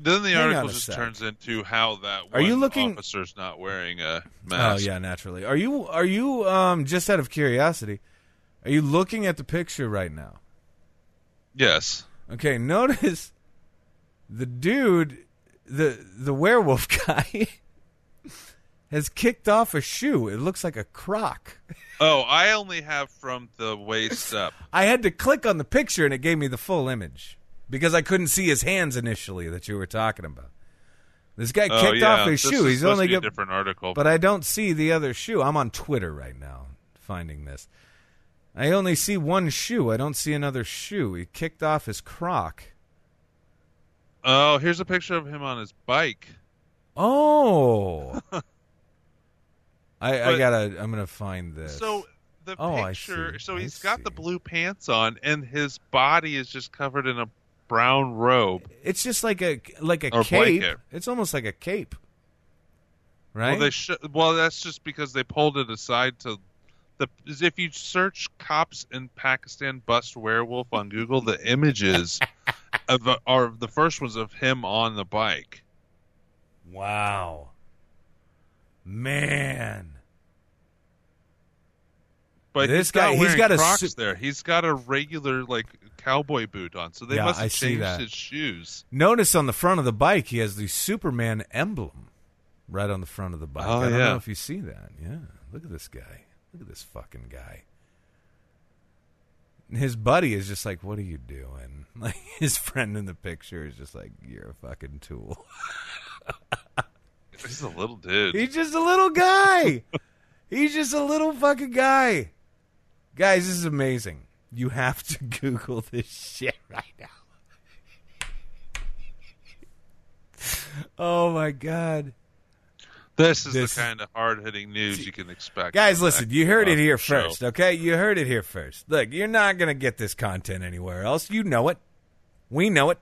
Then the Hang article just sec. turns into how that Are you looking- officer's not wearing a mask. Oh yeah, naturally. Are you are you um just out of curiosity? Are you looking at the picture right now? Yes. Okay, notice the dude, the the werewolf guy, has kicked off a shoe. It looks like a croc. Oh, I only have from the waist up. I had to click on the picture and it gave me the full image. because I couldn't see his hands initially that you were talking about. This guy Oh, kicked yeah. off his This shoe. He's only be a got, different article. but I don't see the other shoe. I'm on Twitter right now finding this. I only see one shoe. I don't see another shoe. He kicked off his croc. Oh, here's a picture of him on his bike. Oh. I, I gotta. I'm gonna find this. So the Oh, I picture. see. So I he's got the blue pants on, and his body is just covered in a brown robe. it's just like a like a Or cape. blanket. It's almost like a cape, right? Well, they sh- well, that's just because they pulled it aside to the. is If you search "cops in Pakistan bust werewolf" on Google, the images of are the first ones of him on the bike. wow, man. But This he's guy- he's got a Crocs suit- there. He's got a regular like cowboy boot on. So they Yeah, must have I see changed that. his shoes. Notice on the front of the bike, he has the Superman emblem right on the front of the bike. Oh, I don't yeah. know if you see that. Yeah, look at this guy. Look at this fucking guy. His buddy is just like, "What are you doing?" Like his friend in the picture is just like, "You're a fucking tool." He's a little dude. He's just a little guy. He's just a little fucking guy. Guys, this is amazing. You have to Google this shit right now. oh my god. This is This- the kind of hard hitting news you can expect. Guys, listen, you heard it here show. first, okay? You heard it here first. Look, you're not going to get this content anywhere else. You know it. We know it.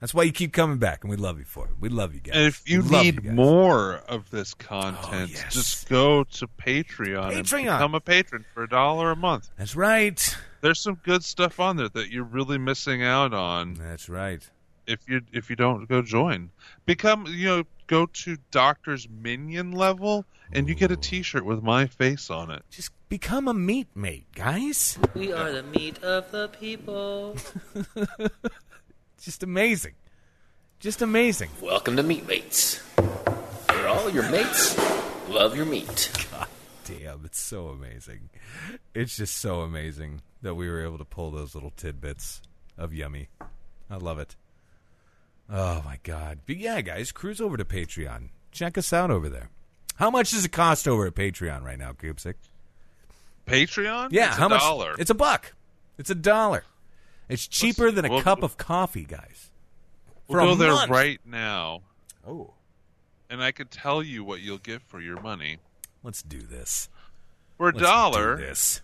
That's why you keep coming back, and we love you for it. We love you guys. And if you We need you more of this content, Oh, yes. just go to Patreon, and Patreon. become a patron for a dollar a month. That's right. There's some good stuff on there that you're really missing out on That's right. If you if you don't go join. Become you know go to Doctor's Minion level, and you get a T-shirt with my face on it. Just become a meat mate, guys. We are the meat of the people. Just amazing. Just amazing. Welcome to Meat Mates, where all your mates love your meat. God damn, it's so amazing. It's just so amazing that we were able to pull those little tidbits of yummy. I love it. Oh my god. But yeah, guys, cruise over to Patreon. Check us out over there. How much does it cost over at Patreon right now, Kupsik? Patreon, Yeah, it's how a much? dollar. It's a buck. It's a dollar. It's cheaper than a we'll- cup of coffee, guys. We'll go there month. right now, Oh, and I could tell you what you'll get for your money. let's do this. For a Let's dollar, do this.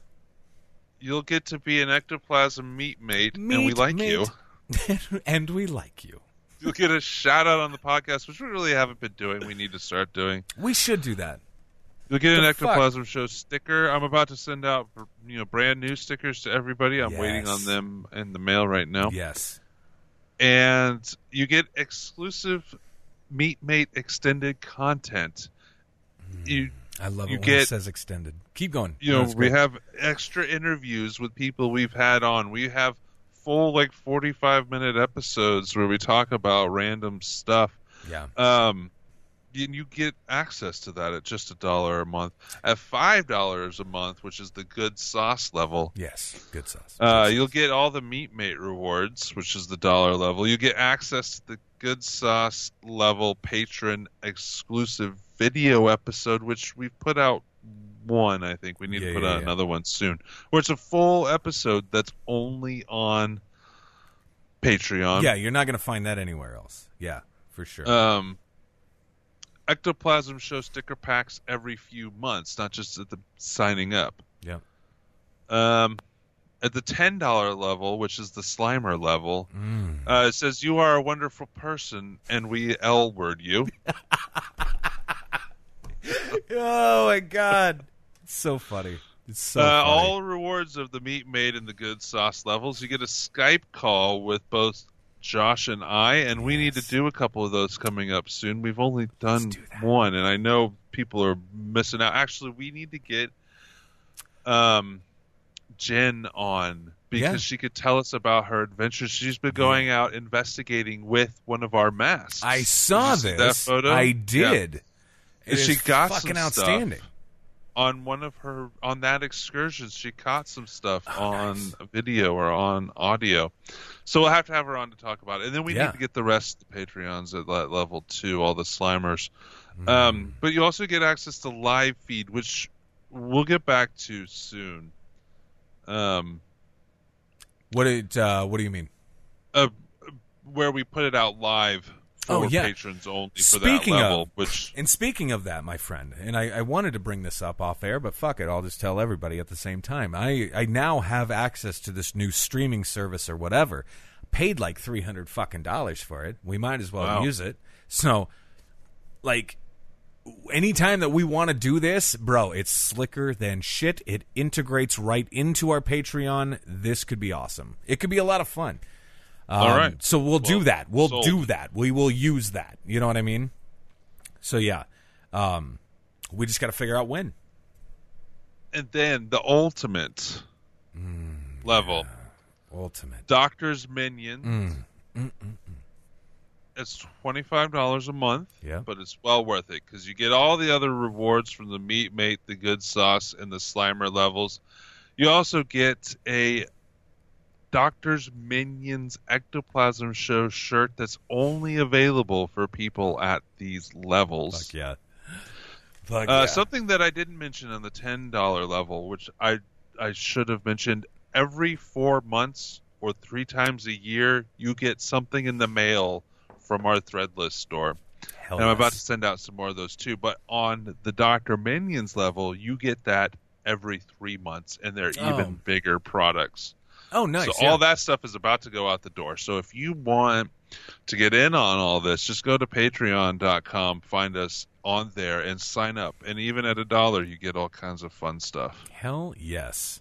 you'll get to be an ectoplasm meat mate, and we like mate. you. and we like you. You'll get a shout out on the podcast, which we really haven't been doing. We need to start doing. We should do that. You'll get an The fuck? ectoplasm show sticker. I'm about to send out you know brand new stickers to everybody. I'm waiting on them in the mail right now. Yes. And you get exclusive Meat Mate extended content. Hmm. You I love You it when it get- says extended. Keep going. you know we have extra interviews with people we've had on. We have full like 45 minute episodes where we talk about random stuff. yeah. Um, and you get access to that at just a dollar a month. At five dollars a month, which is the good sauce level, Yes. Good sauce. uh, Good you'll sauce. get all the Meat Mate rewards, which is the dollar level. You get access to the good sauce level patron exclusive video episode, which we've put out one. I think we need Yeah, to put yeah, out yeah. another one soon, where it's a full episode that's only on Patreon. Yeah, you're not going to find that anywhere else. Yeah, for sure. um, ectoplasm show sticker packs every few months, not just at the signing up. yeah. Um, at the ten dollar level, which is the Slimer level, Mm. uh, it says you are a wonderful person, and we L word you. Oh my god. It's so funny. It's so uh, funny. all rewards of the meat made in the good sauce levels. You get a Skype call with both Josh and I, and we need to do a couple of those coming up soon. We've only done do one, and I know people are missing out. Actually, we need to get um, Jen on because Yeah. she could tell us about her adventures. She's been going out investigating with one of our masks. I saw Did you see this. that photo. I did. It She got fucking some stuff. outstanding. on one of her on that excursion, she caught some stuff Oh, on video or on audio. So we'll have to have her on to talk about it, and then we Yeah. need to get the rest of the Patreons at that level too, all the Slimers. Mm. Um, but you also get access to live feed, which we'll get back to soon. Um, What it? Uh, what do you mean? uh, where we put it out live Oh, yeah. patrons only for Speaking that level, of- which And speaking of that, my friend, and I, I wanted to bring this up off air, but fuck it, I'll just tell everybody at the same time. I, I now have access to this new streaming service or whatever. Paid like three hundred fucking dollars for it. We might as well Wow. use it. So, like, anytime that we want to do this, bro, it's slicker than shit. It integrates right into our Patreon. This could be awesome. It could be a lot of fun. Um, All right. So we'll do that. We'll sold. do that. We will use that. You know what I mean? So yeah, um, we just got to figure out when. and then the ultimate Mm, level, Ultimate. Doctor's Minions. Mm. It's twenty five dollars a month. Yeah. but it's well worth it because you get all the other rewards from the meat mate, the good sauce, and the Slimer levels. You also get a Doctor's Minions Ectoplasm Show shirt that's only available for people at these levels. Fuck yeah. Fuck Uh, yeah. Something that I didn't mention on the ten dollar level, which I I should have mentioned, every four months or three times a year, you get something in the mail from our Threadless store. Hell and I'm about to send out some more of those too. But on the Doctor Minions level, you get that every three months, and they're Oh. even bigger products. Oh, nice. So yeah. all that stuff is about to go out the door. So if you want to get in on all this, just go to patreon.com, find us on there and sign up. And even at a dollar, you get all kinds of fun stuff. Hell yes.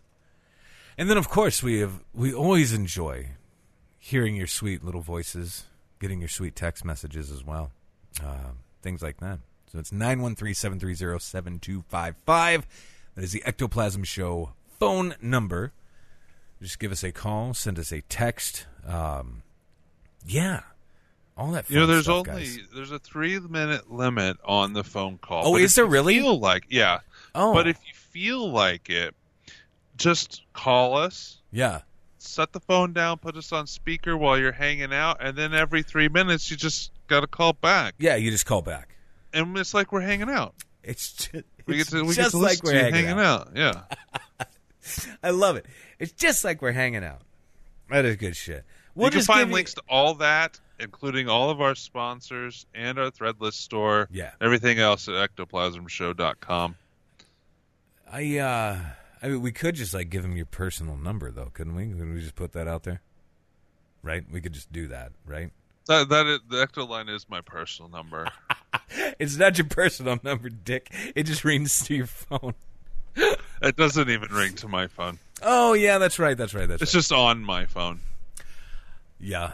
And then of course we have we always enjoy hearing your sweet little voices, getting your sweet text messages as well. Uh, things like that. So it's 913-730-7255. That is the Ectoplasm Show phone number. Just give us a call, send us a text. Um, yeah. All that You know, there's stuff, only guys. there's a three minute limit on the phone call. Oh, But is there really? Feel like yeah. Oh. But if you feel like it, just call us. Yeah. Set the phone down, put us on speaker while you're hanging out, and then every three minutes you just got to call back. Yeah, you just call back. and it's like we're hanging out. It's just, We get to we just get to like we're hanging, hanging out. out. Yeah, I love it. It's just like we're hanging out. That is good shit. We'll you can find links to all that, including all of our sponsors and our Threadless store. Yeah. everything else at ectoplasmshow.com. I uh, I mean, we could just like give him your personal number though, couldn't we? Couldn't we just put that out there? Right? We could just do that, right? That that is, the Ecto line is my personal number. It's not your personal number, Dick. It just rings to your phone. It doesn't even ring to my phone. Oh yeah, that's right. That's right. That's It's right. just on my phone. Yeah,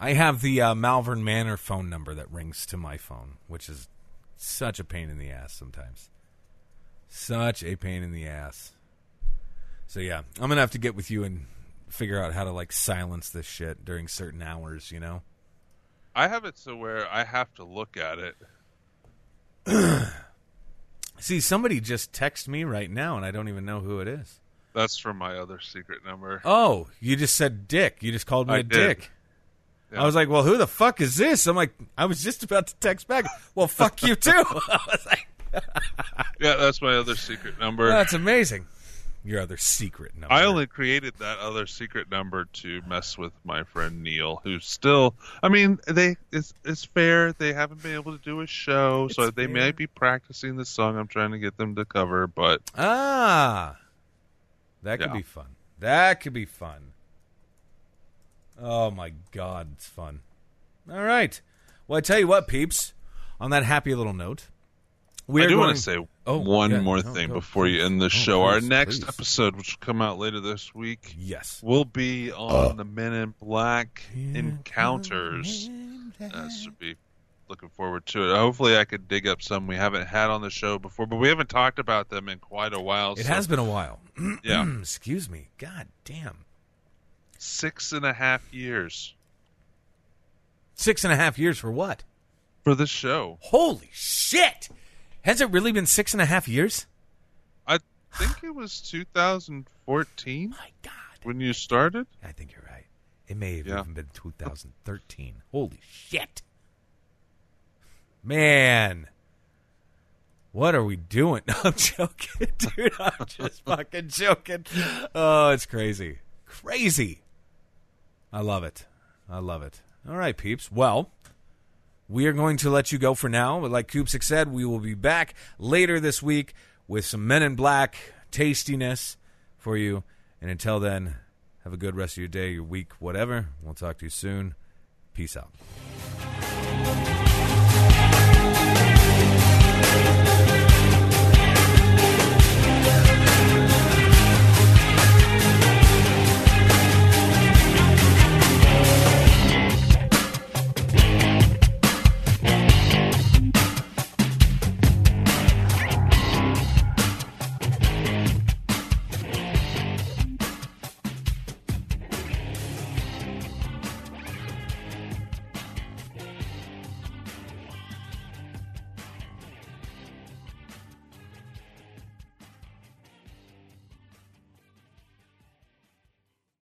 I have the uh, Malvern Manor phone number that rings to my phone, which is such a pain in the ass sometimes. Such a pain in the ass. So yeah, I'm gonna have to get with you and figure out how to like silence this shit during certain hours. You know. I have it so where I have to look at it. See, somebody just texted me right now, and I don't even know who it is. That's from my other secret number. Oh, you just said dick. You just called me I a did. dick. I was like, well, who the fuck is this? I'm like, I was just about to text back. Well, fuck you too. I was like, Yeah, that's my other secret number. that's amazing. Your other secret number. I only created that other secret number to mess with my friend Neil, who's still. I mean, they it's it's fair. They haven't been able to do a show, so It's they fair. might be practicing the song I'm trying to get them to cover. But Ah, that could Yeah. be fun. That could be fun. Oh my god, it's fun. All right. Well, I tell you what, peeps. On that happy little note, we I do going want to say Oh, one yeah. more No, thing go, before you end the Oh, show. Our next please. episode, which will come out later this week, Yes. will be on the Men in Black encounters. Uh, should be looking forward to it. Hopefully, I could dig up some we haven't had on the show before, but we haven't talked about them in quite a while. It so- has been a while. Yeah, Excuse me. God damn. six and a half years Six and a half years for what? for the show. Holy shit! Has it really been six and a half years? I think it was 2014 My God. when you started. I think you're right. It may have Yeah. even been 2013. Holy shit. Man. What are we doing? I'm joking, dude. I'm just fucking joking. Oh, it's crazy. Crazy. I love it. I love it. All right, peeps. Well, we are going to let you go for now. But Like Kupsik said, we will be back later this week with some Men in Black tastiness for you. And until then, have a good rest of your day, your week, whatever. We'll talk to you soon. Peace out.